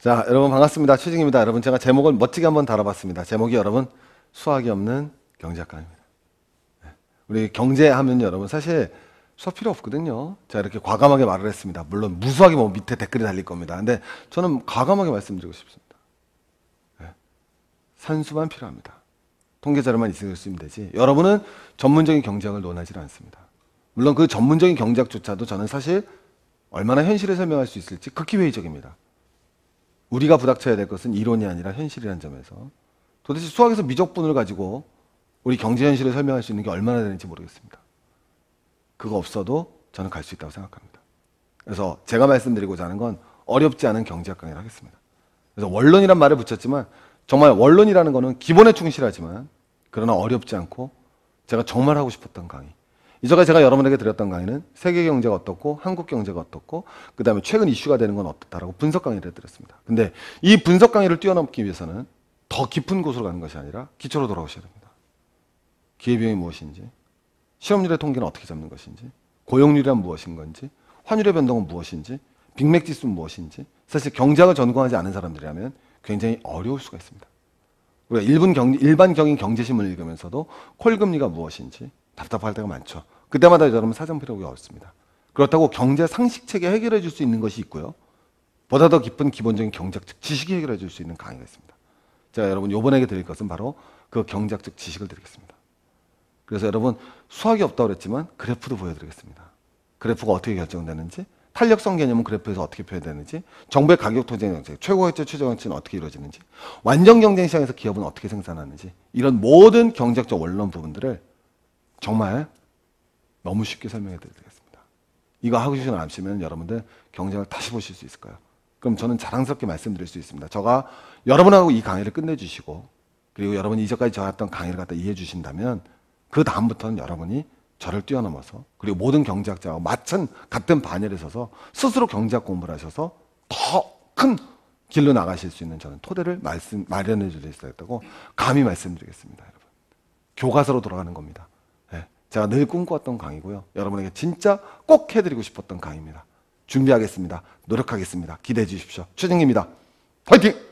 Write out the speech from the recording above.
자, 여러분 반갑습니다. 최진입니다. 여러분 제가 제목을 멋지게 한번 달아봤습니다. 제목이 여러분 수학이 없는 경제학과입니다. 네. 우리 경제하면 여러분 사실 수학 필요 없거든요. 제가 이렇게 과감하게 말을 했습니다. 물론 무수하게 뭐 밑에 댓글이 달릴 겁니다. 근데 저는 과감하게 말씀드리고 싶습니다. 네. 산수만 필요합니다. 통계 자료만 있으면 되지. 여러분은 전문적인 경제학을 논하지 않습니다. 물론 그 전문적인 경제학조차도 저는 사실 얼마나 현실을 설명할 수 있을지 극히 회의적입니다. 우리가 부닥쳐야 될 것은 이론이 아니라 현실이라는 점에서 도대체 수학에서 미적분을 가지고 우리 경제 현실을 설명할 수 있는 게 얼마나 되는지 모르겠습니다. 그거 없어도 저는 갈 수 있다고 생각합니다. 그래서 제가 말씀드리고자 하는 건 어렵지 않은 경제학 강의를 하겠습니다. 그래서 원론이란 말을 붙였지만 정말 원론이라는 거는 기본에 충실하지만 그러나 어렵지 않고 제가 정말 하고 싶었던 강의. 이제까지 제가 여러분에게 드렸던 강의는 세계 경제가 어떻고 한국 경제가 어떻고 그 다음에 최근 이슈가 되는 건 어떻다라고 분석 강의를 해드렸습니다. 근데 이 분석 강의를 뛰어넘기 위해서는 더 깊은 곳으로 가는 것이 아니라 기초로 돌아오셔야 됩니다. 기회비용이 무엇인지, 실업률의 통계는 어떻게 잡는 것인지, 고용률이란 무엇인 건지, 환율의 변동은 무엇인지, 빅맥 지수는 무엇인지, 사실 경제학을 전공하지 않은 사람들이라면 굉장히 어려울 수가 있습니다. 우리가 일본 경, 일반적인 경제신문을 읽으면서도 콜 금리가 무엇인지 답답할 때가 많죠. 그때마다 여러분 사전 필요가 없습니다. 그렇다고 경제 상식 체계 해결해 줄 수 있는 것이 있고요. 보다 더 깊은 기본적인 경제적 지식이 해결해 줄 수 있는 강의가 있습니다. 제가 여러분 요번에 드릴 것은 바로 그 경제학적 지식을 드리겠습니다. 그래서 여러분 수학이 없다고 그랬지만 그래프도 보여드리겠습니다. 그래프가 어떻게 결정되는지 탄력성 개념은 그래프에서 어떻게 표현되는지 정부의 가격 토쟁 정책, 최고 획제 최저 정책은 어떻게 이루어지는지 완전 경쟁 시장에서 기업은 어떻게 생산하는지 이런 모든 경제학적 원론 부분들을 정말 너무 쉽게 설명해 드리겠습니다. 이거 하고 싶지 않으시면 여러분들 경쟁을 다시 보실 수 있을까요? 그럼 저는 자랑스럽게 말씀드릴 수 있습니다. 저가 여러분하고 이 강의를 끝내주시고 그리고 여러분이 이전까지 저 했던 강의를 갖다 이해해 주신다면 그 다음부터는 여러분이 저를 뛰어넘어서 그리고 모든 경제학자와 마찬 같은 반열에 서서 스스로 경제학 공부를 하셔서 더 큰 길로 나가실 수 있는 저는 토대를 말씀 마련해 주시겠다고 감히 말씀드리겠습니다, 여러분. 교과서로 돌아가는 겁니다. 예, 제가 늘 꿈꿔왔던 강의고요. 여러분에게 진짜 꼭 해드리고 싶었던 강의입니다. 준비하겠습니다. 노력하겠습니다. 기대해 주십시오. 최정입니다. 파이팅!